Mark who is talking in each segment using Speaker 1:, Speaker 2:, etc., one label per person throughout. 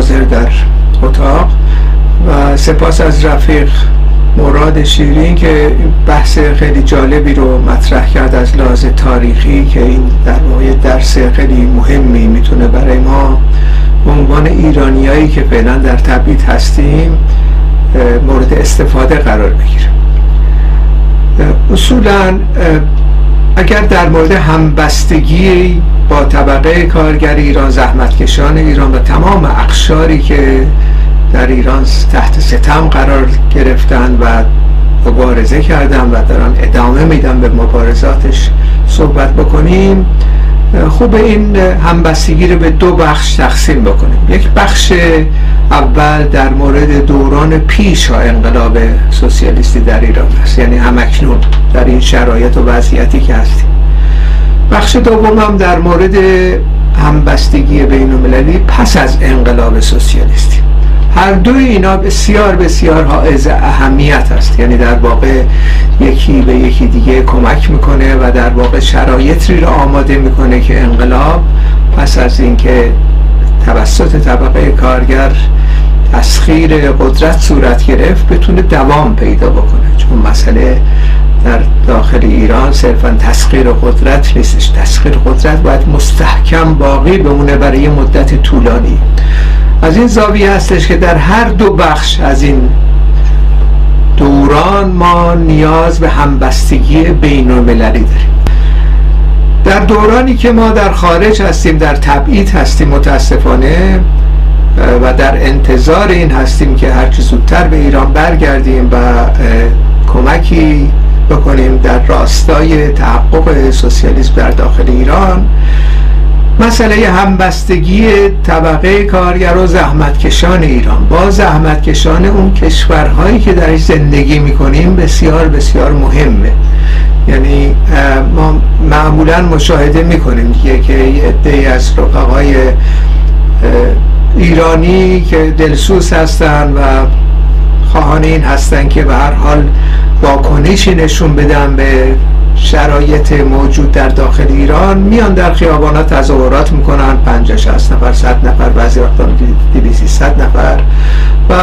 Speaker 1: حاضر در اتاق و سپاس از رفیق مراد شیرین که بحث خیلی جالبی رو مطرح کرد از لحاظ تاریخی که این در واقع درس خیلی مهمی می‌تونه برای ما. به عنوان ایرانیایی که فعلا در تبعید هستیم مورد استفاده قرار بگیره اصولا اگر در مورد همبستگی با طبقه کارگر ایران زحمتکشان ایران و تمام اقشاری که در ایران تحت ستم قرار گرفتن و مبارزه کردن و دارن ادامه میدن به مبارزاتش صحبت بکنیم خوب این همبستگی رو به دو بخش تقسیم بکنیم. یک بخش اول در مورد دوران پیش ها انقلاب سوسیالیستی در ایران است. یعنی همکنون در این شرایط و وضعیتی که هستیم. بخش دوم هم در مورد همبستگی بین المللی پس از انقلاب سوسیالیستی. هر دوی اینا بسیار بسیار حائز اهمیت است. یعنی در واقع یکی به یکی دیگه کمک می‌کنه و در واقع شرایطی رو آماده می‌کنه که انقلاب پس از اینکه توسط طبقه کارگر تسخیر قدرت صورت گرفت بتونه دوام پیدا بکنه. چون مسئله در داخل ایران صرفا تسخیر قدرت نیستش. تسخیر قدرت باید مستحکم باقی بمونه برای مدت طولانی. از این زاویه هستش که در هر دو بخش از این دوران ما نیاز به همبستگی بین المللی داریم. در دورانی که ما در خارج هستیم در تبعید هستیم متاسفانه و در انتظار این هستیم که هرچی زودتر به ایران برگردیم و کمکی بکنیم در راستای تحقق سوسیالیسم در داخل ایران. مسئله همبستگی طبقه کارگر و زحمتکشان ایران. با زحمتکشان اون کشورهایی که درش زندگی می‌کنیم بسیار بسیار مهمه. یعنی ما معمولا مشاهده می‌کنیم دیگه که عده از رفقای ایرانی که دلسوز هستن و خواهان این هستن که به هر حال واکنشی نشون بدن به شرایط موجود در داخل ایران. میان در خیابانات تظاهرات می‌کنن. 50 60 نفر 100 نفر بعضی وقتا 200 100 نفر. و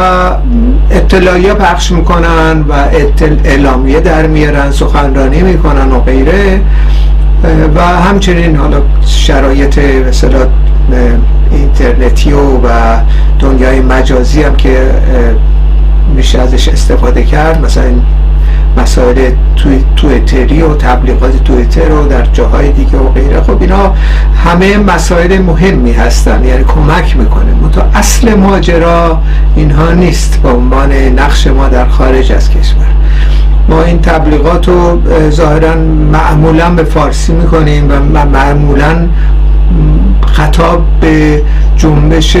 Speaker 1: اطلاعیه پخش می‌کنن و اعلامیه در میارن سخنرانی می‌کنن و غیره. و همچنین حالا شرایط مثلا اینترنتی و, و دنیای مجازی هم که میشه ازش استفاده کرد. مثلا مسائل تویتری و تبلیغات تویتر و در جاهای دیگه و غیره. خب اینا همه مسائل مهمی هستن یعنی کمک می‌کنه. تو اصل ماجرا اینها نیست به عنوان نقش ما در خارج از کشور. ما این تبلیغات رو ظاهرا معمولا به فارسی می‌کنیم و معمولا خطاب به جنبش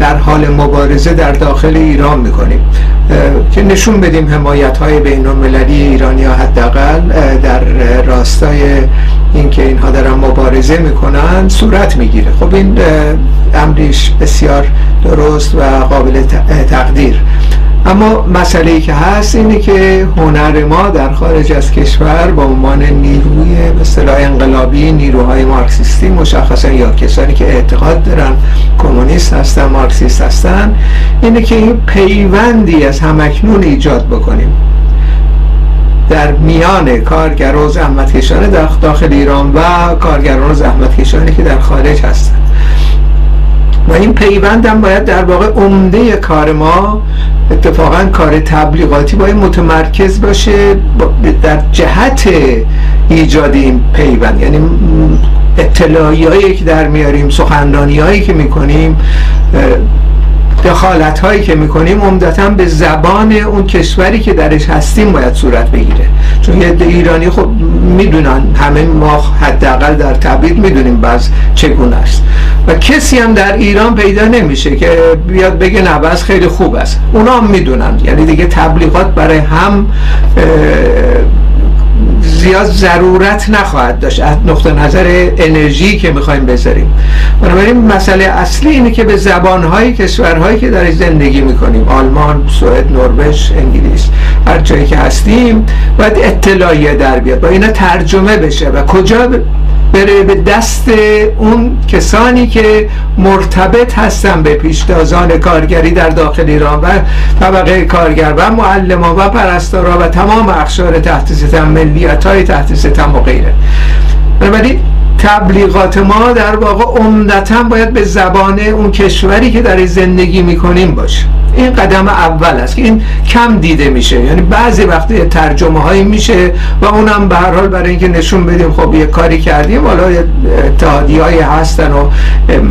Speaker 1: در حال مبارزه در داخل ایران می‌کنیم. که نشون بدیم حمایت های بین المللی ایرانی ها حداقل در راستای اینکه اینها دارن مبارزه می‌کنن صورت می‌گیره. خب این امریش بسیار درست و قابل تقدیر. اما مسئله ای که هست اینه که هنر ما در خارج از کشور با عنوان نیروی به اصطلاح انقلابی نیروهای مارکسیستی مشخصا یا کسانی که اعتقاد دارن کمونیست هستن مارکسیست هستن اینه که این پیوندی از همکنون ایجاد بکنیم. در میان کارگران و زحمتکشان داخل ایران و کارگران و زحمتکشانی که در خارج هستن. و این پیوند هم باید در واقع عمده کار ما اتفاقا کار تبلیغاتی باید متمرکز باشه در جهت ایجاد این پیوند. یعنی اطلاعی هایی که در میاریم سخنرانی هایی که می‌کنیم دخالت هایی که می‌کنیم عمدتا به زبان اون کشوری که درش هستیم باید صورت بگیره. چون یه ایرانی خب می‌دونن همه ما حداقل در تبعید می‌دونیم بعض چگونه است. و کسی هم در ایران پیدا نمیشه که بیاد بگه نه خیلی خوب است. اونا هم می‌دونن. یعنی دیگه تبلیغات برای هم زیاد ضرورت نخواهد داشت. از نقطه نظر انرژی که می‌خوایم بذاریم. بنابراین مسئله اصلی اینه که به زبانهای کشورهایی که در زندگی می‌کنیم آلمان، سوئد، نروژ، انگلیس هر جایی که هستیم باید اطلاعیه در بیاد. با اینا ترجمه بشه و کجا بره به دست اون کسانی که مرتبط هستن به پیشتازان کارگری در داخل ایران و طبقه کارگر و معلمان و پرستارا و تمام اخشار تحت ستم ملیت های تحت ستم و غیره. بنابراین تبلیغات ما در واقع عمدتا باید به زبان اون کشوری که در زندگی می‌کنیم باشه. این قدم اول است که این کم دیده میشه. یعنی بعضی وقتی ترجمه هایی میشه و اونم به هر حال برای اینکه نشون بدیم خب یه کاری کردیم حالا اتحادی های هستن و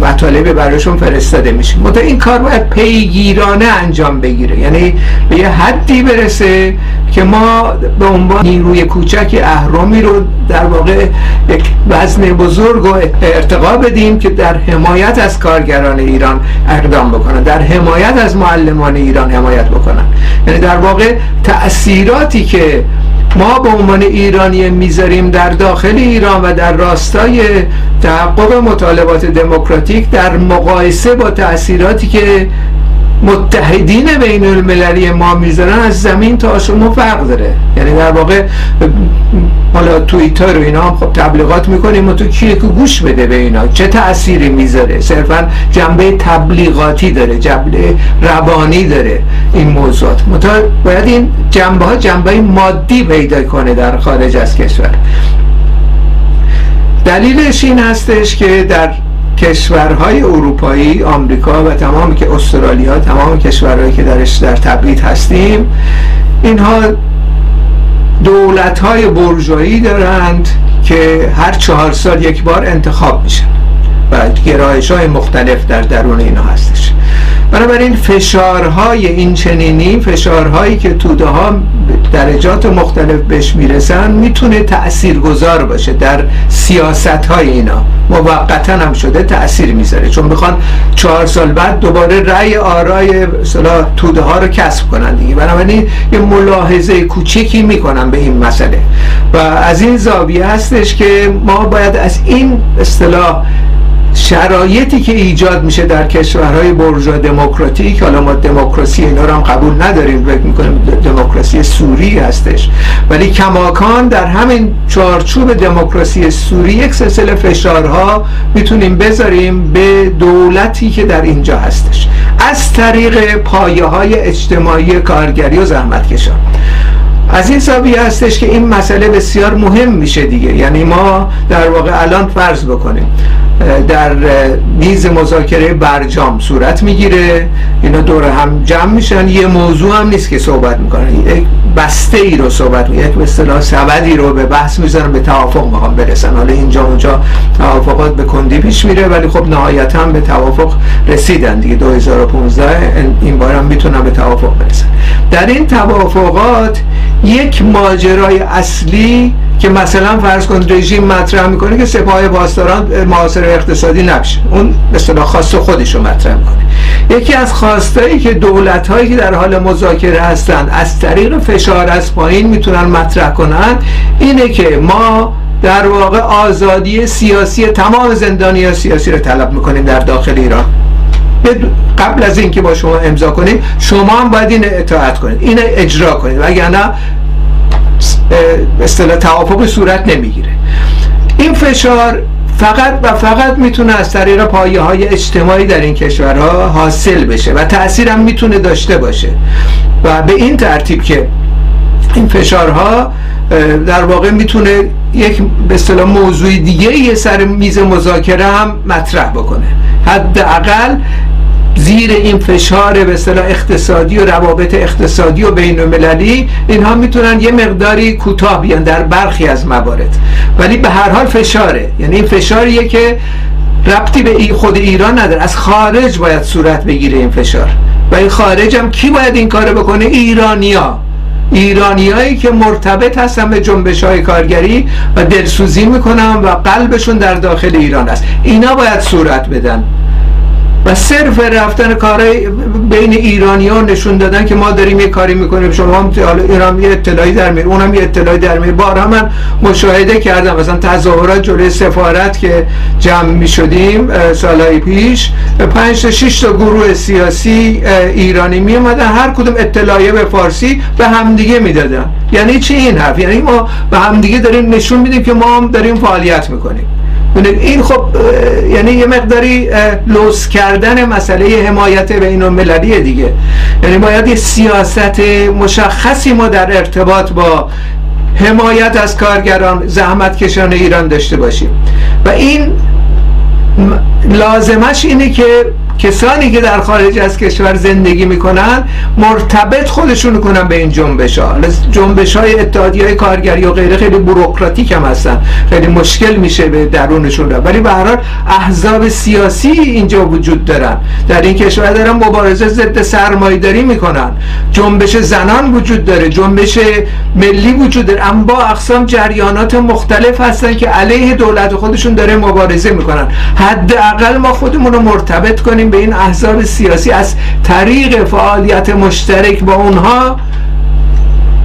Speaker 1: مطالب برایشون فرستاده میشه. متا این کار باید پیگیرانه انجام بگیره. یعنی به یه حدی برسه که ما به عنوان نیروی کوچک اهرامی رو در واقع یک وزن بزرگ و ارتقا بدیم که در حمایت از کارگران ایران اقدام بکنن. در حمایت از معلمان ایران حمایت بکنن. یعنی در واقع تأثیراتی که ما به عنوان ایرانی می‌ذاریم در داخل ایران و در راستای تحقق مطالبات دموکراتیک در مقایسه با تأثیراتی که متحدین بین المللی ما می‌ذارن از زمین تا شما فرق داره. یعنی در واقع حالا توییتر و اینا هم خب تبلیغات می‌کنیم. و تو کیه که گوش بده به اینا؟ چه تأثیری می‌ذاره؟ صرفا جنبه تبلیغاتی داره جنبه روانی داره این موضوعات. باید این جنبه ها جنبه مادی پیدا کنه در خارج از کشور. دلیلش این هستش که در کشورهای اروپایی آمریکا و تمام که استرالیا تمام کشورهایی که درش در تبعید هستیم اینها دولت های برجایی دارند که هر چهار سال یک بار انتخاب میشن و گرایش های مختلف در درون اینا هستش. بنابراین فشارهای این چنینی فشارهایی که توده ها درجات مختلف بهش می‌رسن می‌تونه تأثیر گذار باشه در سیاست های اینا. موقتا هم شده تأثیر می‌ذاره. چون می‌خوان چهار سال بعد دوباره رأی آرای توده ها رو کسب کنن دیگه. بنابراین یه ملاحظه کوچکی می‌کنن به این مسئله. و از این زاویه هستش که ما باید از این اصطلاح شرایطی که ایجاد میشه در کشورهای برجا دموکراتیک حالا ما دموکراسی اینا رو هم قبول نداریم فکر می‌کنیم دموکراسی سوری هستش. ولی کماکان در همین چارچوب دموکراسی سوری یک سلسله فشارها می‌تونیم بذاریم به دولتی که در اینجا هستش. از طریق پایه های اجتماعی کارگری و زحمتکشان. از این زاویه هستش که این مسئله بسیار مهم میشه دیگه. یعنی ما در واقع الان فرض بکنیم. در میز مذاکره برجام صورت می‌گیره. اینا دور هم جمع میشن. یه موضوع هم نیست که صحبت می‌کنن. یک بسته ای رو صحبت می‌کنن. یک به اصطلاح سبدی رو به بحث می‌ذارن به توافق می‌خوان برسن. حالا اینجا اونجا توافقات به کندی پیش میره ولی خب نهایتا به توافق رسیدن دیگه. 2015 این بار هم می‌تونن به توافق برسن. در این توافقات یک ماجرای اصلی که مثلا فرض کن رژیم مطرح می‌کنه که سپاه پاسداران محاصره اقتصادی نبشه. اون به خاص خودش رو مطرح می‌کنه. یکی از خواستایی که دولت هایی که در حال مذاکره هستند از طریق فشار از پایین می‌تونن مطرح کنن اینه که ما در واقع آزادی سیاسی تمام زندانی سیاسی رو طلب می‌کنیم در داخل ایران. قبل از اینکه با شما امضا کنیم شما هم باید این اطاعت کنید این اجرا کنید وگرنه اصطلاح توافق صورت نمی‌گیره. این فشار فقط و فقط می‌تونه از طریق پایه های اجتماعی در این کشورها حاصل بشه و تاثیرم می‌تونه داشته باشه. و به این ترتیب که این فشارها در واقع می‌تونه یک به اصطلاح موضوع دیگه یه سر میز مذاکره هم مطرح بکنه. حداقل زیر این فشار به اصطلاح اقتصادی و روابط اقتصادی و بین المللی اینها می‌تونن یه مقداری کوتاه بیان در برخی از موارد. ولی به هر حال فشاره. یعنی این فشاریه که ربطی به خود ایران نداره. از خارج باید صورت بگیره این فشار. و این خارج هم کی باید این کارو بکنه؟ ایرانیا. ایرانیایی که مرتبط هستن به جنبش های کارگری و دلسوزی می‌کنن و قلبشون در داخل ایران است. اینا باید صورت بدن. و صرف رفتن کارهای بین ایرانی ها نشون دادن که ما داریم یه کاری می‌کنیم. شما هم ایران یه اطلاعی در میره اونم یه اطلاعی در میره بارها من مشاهده کردم. مثلا تظاهرات جلوی سفارت که جمع می‌شدیم سالهای پیش پنج تا شش تا گروه سیاسی ایرانی می هر کدوم اطلاعیه به فارسی به همدیگه می‌دادن. یعنی چی این حرف؟ یعنی ما به همدیگه داریم نشون میدیم که ما هم داریم فعالیت می‌کنیم. این خب یعنی یه مقداری لوس کردن مسئله حمایت بین المللی دیگه. یعنی باید یه سیاست مشخصی ما در ارتباط با حمایت از کارگران زحمت کشان ایران داشته باشیم. و این لازمش اینه که کسانی که در خارج از کشور زندگی می‌کنن مرتبط خودشون کنن به این جنبش ها جنبش های اتحادی های کارگری و غیره خیلی بروکراتیک هم هستن. خیلی مشکل میشه به درونشون را ولی به حال احزاب سیاسی اینجا وجود دارن. در این کشور دارن مبارزه ضد سرمایه‌داری می‌کنن. جنبش زنان وجود داره جنبش ملی وجود داره. اما با اقسام جریانات مختلف هستن که علیه دولت خودشون داره مبارزه می‌کنن. حداقل ما خودمون رو مرتبط کنیم به این احزاب سیاسی از طریق فعالیت مشترک با اونها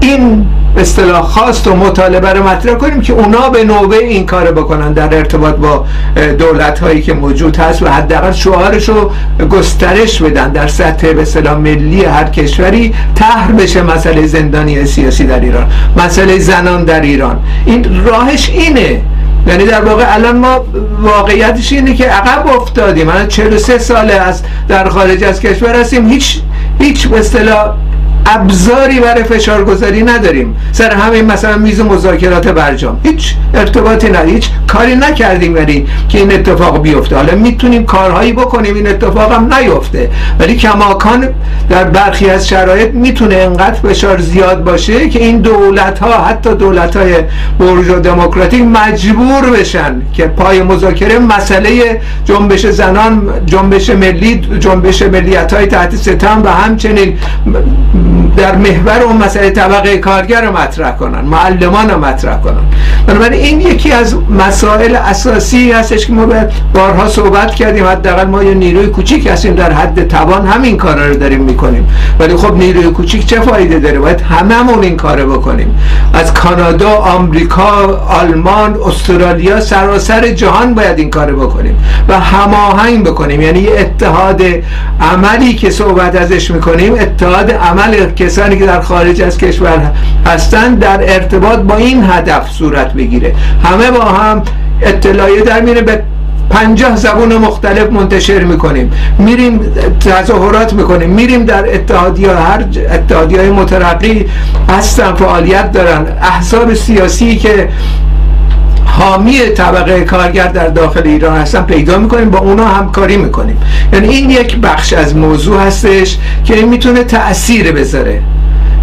Speaker 1: این اصطلاح خواست و مطالبه رو مطرح کنیم که اونا به نوبه این کار بکنن در ارتباط با دولت هایی که موجود هست و حداقل شعارش رو گسترش بدن. در سطح به اصطلاح ملی هر کشوری طرح بشه مسئله زندانی سیاسی در ایران مسئله زنان در ایران. این راهش اینه یعنی در واقع الان ما واقعیتش اینه که عقب افتادیم. من 43 ساله از در خارج از کشور هستیم. هیچ هیچ به اصطلاح ابزاری برای فشارگذاری نداریم. سر همین مثلا میز مذاکرات برجام. هیچ ارتباطی نداریم. هیچ کاری نکردیم ولی که این اتفاق بیفته. حالا می‌تونیم کارهایی بکنیم این اتفاق هم نیفته. ولی کماکان در برخی از شرایط می‌تونه انقدر فشار زیاد باشه که این دولت ها حتی دولت های برج و دموکراتیک مجبور بشن که پای مذاکره مسئله جنبش زنان جنبش ملی جنبش ملیت های تحت ستم و همچنین در محور اون مسئله طبقه کارگر رو مطرح کنن معلمان رو مطرح کنن. بنابراین این یکی از مسائل اساسی هستش که ما به بارها صحبت کردیم. حداقل ما یه نیروی کوچیک هستیم. در حد توان همین کارا رو داریم می‌کنیم. ولی خب نیروی کوچیک چه فایده داره؟ باید هممون این کارو بکنیم. از کانادا آمریکا آلمان استرالیا سراسر جهان باید این کارو بکنیم و هماهنگ بکنیم. یعنی اتحاد عملی که صحبت ازش می‌کنیم اتحاد عمل کسانی که در خارج از کشور هستند در ارتباط با این هدف صورت بگیره. همه با هم اطلاعیه در میره به پنجاه زبون مختلف منتشر می‌کنیم. میریم تظاهرات می‌کنیم. میریم در اتحادی هر اتحادی های مترقی هستن فعالیت دارن. احزاب سیاسی که حامی طبقه کارگر در داخل ایران هستن پیدا می‌کنیم با اونا همکاری می‌کنیم. یعنی این یک بخش از موضوع هستش که این می‌تونه تأثیر بذاره.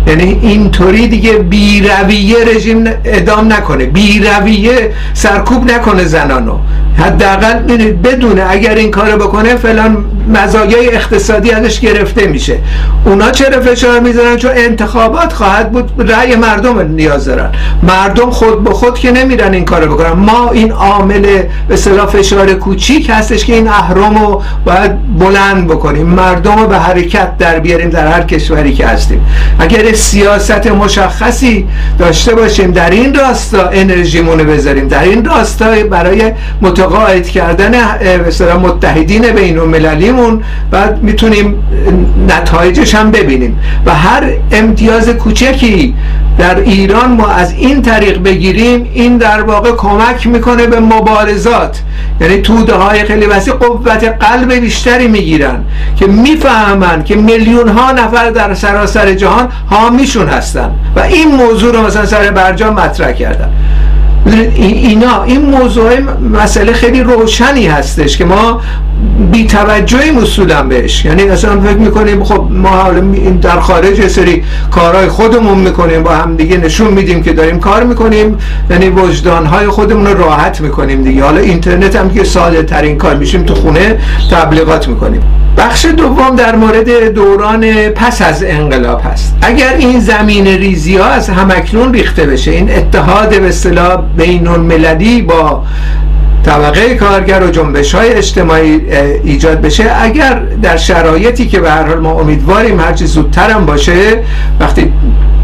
Speaker 1: یعنی اینطوری دیگه بیرویه رژیم ادام نکنه. بیرویه سرکوب نکنه زنانو. حداقل بدونه اگر این کارو بکنه فلان مزایای اقتصادی ازش گرفته میشه. اونا چرا فشار می‌ذارن؟ چون انتخابات خواهد بود رأی مردم نیاز دارن. مردم خود به خود که نمیرن این کارو بکنن. ما این عامل به صلاح فشار کوچیک هستش که این اهرم رو باید بلند بکنیم. مردم رو به حرکت در بیاریم در هر کشوری که هستیم. اگر سیاست مشخصی داشته باشیم. در این راستا انرژیمون بذاریم. در این راستا برای متقاعد کردن مثلا متحدین بین المللیمون بعد می‌تونیم نتایجش هم ببینیم. و هر امتیاز کوچکی در ایران ما از این طریق بگیریم این در واقع کمک می‌کنه به مبارزات. یعنی توده های خیلی وسیع قوت قلب بیشتری می‌گیرن که می‌فهمن که میلیون ها نفر در سراسر جهان حامیشون هستن. و این موضوع رو مثلا سر برجام مطرح کردن. اینا این موضوع مسئله خیلی روشنی هستش که ما بی توجهی اصولا بهش. یعنی اصلا فکر می‌کنیم خب ما در خارج یه سری کارهای خودمون می‌کنیم با هم دیگه نشون میدیم که داریم کار می‌کنیم. یعنی وجدانهای خودمون رو راحت می‌کنیم دیگه. حالا اینترنت هم که ساده ترین کار میشیم تو خونه تبلیغات می‌کنیم. بخش دوم در مورد دوران پس از انقلاب هست. اگر این زمین ریزی ها از همکنون ریخته بشه این اتحاد به اصطلاح بین المللی با طبقه کارگر و جنبش های اجتماعی ایجاد بشه. اگر در شرایطی که به هر حال ما امیدواریم هرچی زودتر هم باشه وقتی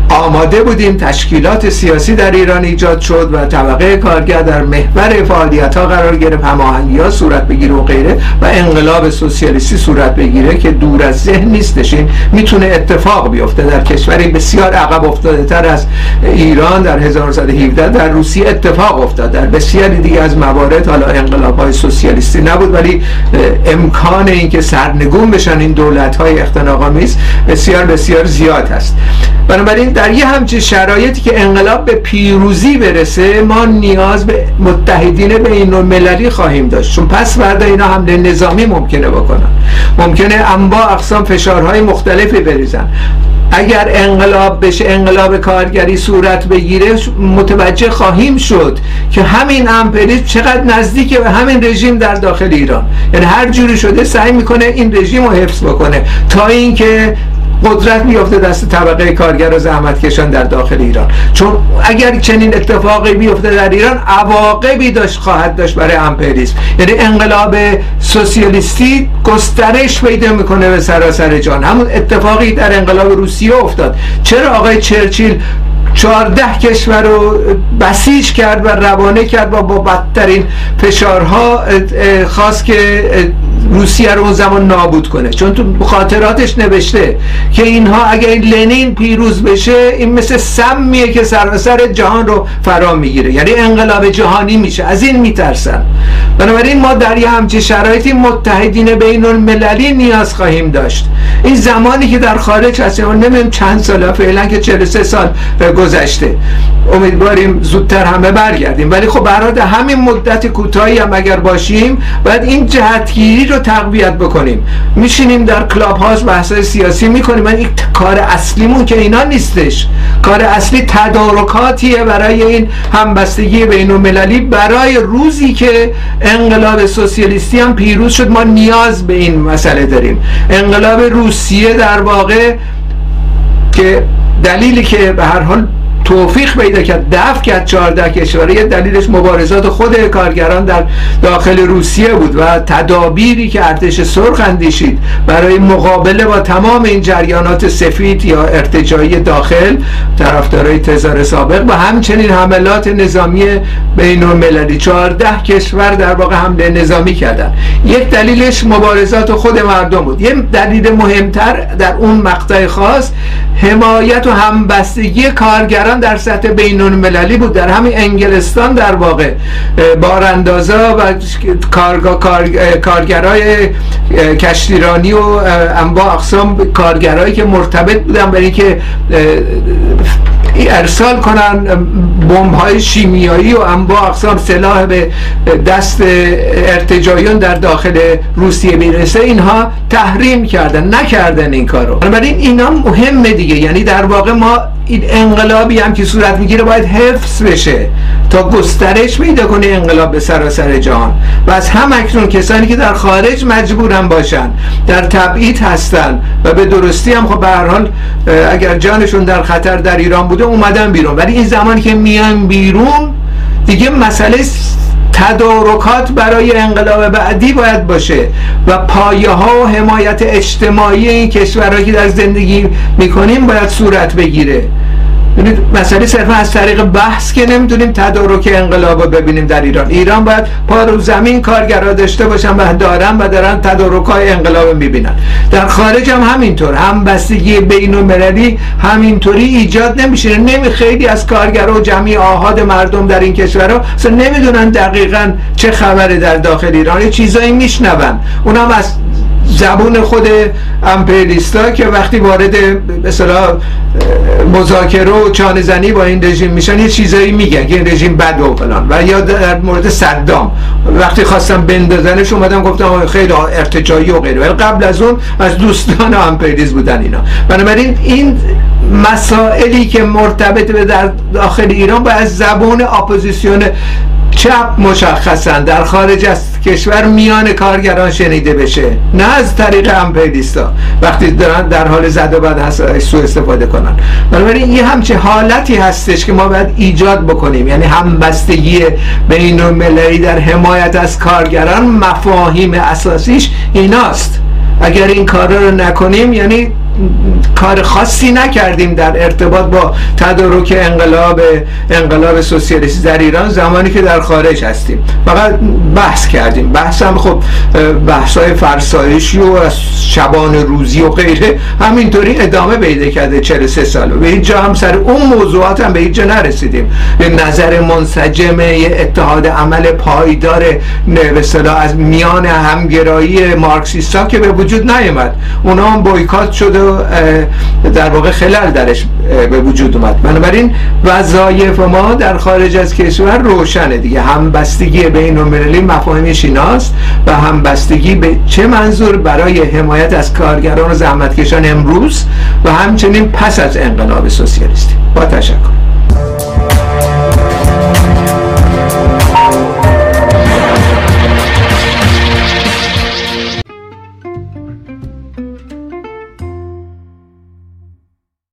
Speaker 1: آماده بودیم تشکیلات سیاسی در ایران ایجاد شد و طبقه کارگر در محور فعالیت ها قرار گرفت. هماهنگی ها صورت بگیره و غیره و انقلاب سوسیالیستی صورت بگیره که دور از ذهن نیستش این می‌تونه اتفاق بیفته در کشوری بسیار عقب افتاده تر از ایران در 1917 در روسیه اتفاق افتاد. در بسیاری دیگه از موارد حالا انقلاب های سوسیالیستی نبود ولی امکان اینکه سرنگون بشن این دولت های اختناقامیز بسیار بسیار زیاد هست. بنابراین در یه همچین شرایطی که انقلاب به پیروزی برسه ما نیاز به متحدین بین المللی خواهیم داشت. چون پس فردا اینا حمله نظامی ممکنه بکنن. ممکنه انواع اقسام فشارهای مختلفی بریزن. اگر انقلاب بشه انقلاب کارگری صورت بگیره متوجه خواهیم شد که همین امپریسم چقدر نزدیکه به همین رژیم در داخل ایران. یعنی هر جوری شده سعی می‌کنه این رژیم رو حفظ بکنه. تا اینکه قدرت میفته دست طبقه کارگر و زحمت کشان در داخل ایران. چون اگر چنین اتفاقی بیفته در ایران عواقبی داشت خواهد داشت برای امپریسم یعنی انقلاب سوسیالیستی گسترش پیدا می‌کنه به سراسر جان همون اتفاقی در انقلاب روسیه افتاد. چرا آقای چرچیل چهارده کشور رو بسیج کرد و روانه کرد و با بدترین فشارها خواست که روسیه رو اون زمان نابود کنه. چون تو خاطراتش نوشته که اینها اگر لنین پیروز بشه این مثل سمیه که سراسر جهان رو فرا می‌گیره. یعنی انقلاب جهانی میشه. از این میترسن. بنابراین ما در یه همچین شرایطی متحدین بین المللی نیاز خواهیم داشت. این زمانی که در خارج هستیم نمیم چند سال فعلا که 43 سال گذشته. امیدواریم زودتر همه برگردیم. ولی خب برای همین مدت کوتاهی هم اگر باشیم باید این جهتگیری رو تقویت بکنیم. میشینیم در کلاب هاست بحث سیاسی می‌کنیم. من این کار اصلیمون که اینا نیستش. کار اصلی تدارکاتیه برای این همبستگی بین المللی برای روزی که انقلاب سوسیالیستی هم پیروز شد ما نیاز به این مسئله داریم. انقلاب روسیه در واقع که دلیلی که به هر حال توفیق پیدا کرد دفع کرد 14 کشور. یه دلیلش مبارزات خود کارگران در داخل روسیه بود و تدابیری که ارتش سرخ اندیشید برای مقابله با تمام این جریانات سفید یا ارتجایی داخل طرفدارای تزار سابق و همچنین حملات نظامی بین المللی 14 کشور در واقع حمله نظامی کردن. یک دلیلش مبارزات خود مردم بود. یه دلیل مهمتر در اون مقطع خاص حمایت و همبستگی کارگران در سطح بین المللی بود. در همین انگلستان در واقع باراندازا و کارگرای کشتیرانی و انواع اقسام کارگرایی که مرتبط بودن برای اینکه ارسال کنن بمب های شیمیایی و انواع اقسام سلاح به دست ارتجاییان در داخل روسیه می‌رسه اینها تحریم کردن نکردن این کارو. بنابراین اینا مهمه دیگه. یعنی در واقع ما این انقلابی هم که صورت می‌گیره باید حفظ بشه تا گسترش پیدا کنه انقلاب به سراسر جهان. و از هم اکنون کسانی که در خارج مجبورن باشن در تبعید هستن و به درستی هم خب به هر حال اگر جانشون در خطر در ایران بوده اومدن بیرون. ولی این زمانی که میان بیرون دیگه مسئله تدارکات برای انقلاب بعدی باید باشه و پایه ها و حمایت اجتماعی این کشورهایی که در زندگی می‌کنیم باید صورت بگیره. ببینید مسئله صرفا از طریق بحث که نمی‌تونیم تدارک انقلاب رو ببینیم در ایران. ایران باید پا رو زمین کارگرا داشته باشن و دارن و دارن تدارک های انقلاب می‌بینن. در خارج هم همینطور. همبستگی بین المللی همینطوری ایجاد نمیشه. نمی خیلی از کارگرا و جمعی آهاد مردم در این کشورها اصلا نمی‌دونن دقیقا چه خبره در داخل ایران. چیزایی میشنون. اونم از زبون خود امپریالیستا که وقتی وارد مثلا مذاکره و چانه زنی با این رژیم میشن یه چیزایی میگن که این رژیم بد و فلان. و یا در مورد صدام. وقتی خواستم بندازنش اومدم گفتم خیلی ارتجایی و غیره. ولی قبل از اون از دوستان امپریالیسم بودن اینا. بنابراین این مسائلی که مرتبط به در داخل ایران با از زبان اپوزیسیون چپ مشخصا در خارج از کشور میان کارگران شنیده بشه. نه از طریق امپریالیستا وقتی دارن در حال زد و بعد هست سو استفاده کنن. بنابراین این همچه حالتی هستش که ما باید ایجاد بکنیم. یعنی همبستگی بین المللی در حمایت از کارگران مفاهیم اساسیش ایناست. اگر این کار رو نکنیم یعنی کار خاصی نکردیم در ارتباط با تدارک انقلاب انقلاب سوسیالیستی در ایران زمانی که در خارج هستیم. فقط بحث کردیم. بحث هم خب بحث های فرسایشی و شبان روزی و غیره همینطوری ادامه پیدا کرده 43 سال. به هیچ جا هم سر اون موضوعات هم به هیچ جا نرسیدیم. به نظر منسجم اتحاد عمل پایدار به از میان همگرایی مارکسیستا که به وجود نیامد اونا هم بایکات شد در واقع خلل درش به وجود اومد. بنابراین وظایف ما در خارج از کشور روشنه دیگه. همبستگی بین المللی مفاهیم شیناست و همبستگی به چه منظور؟ برای حمایت از کارگران و زحمتکشان امروز و همچنین پس از انقلاب سوسیالیستی. با تشکر.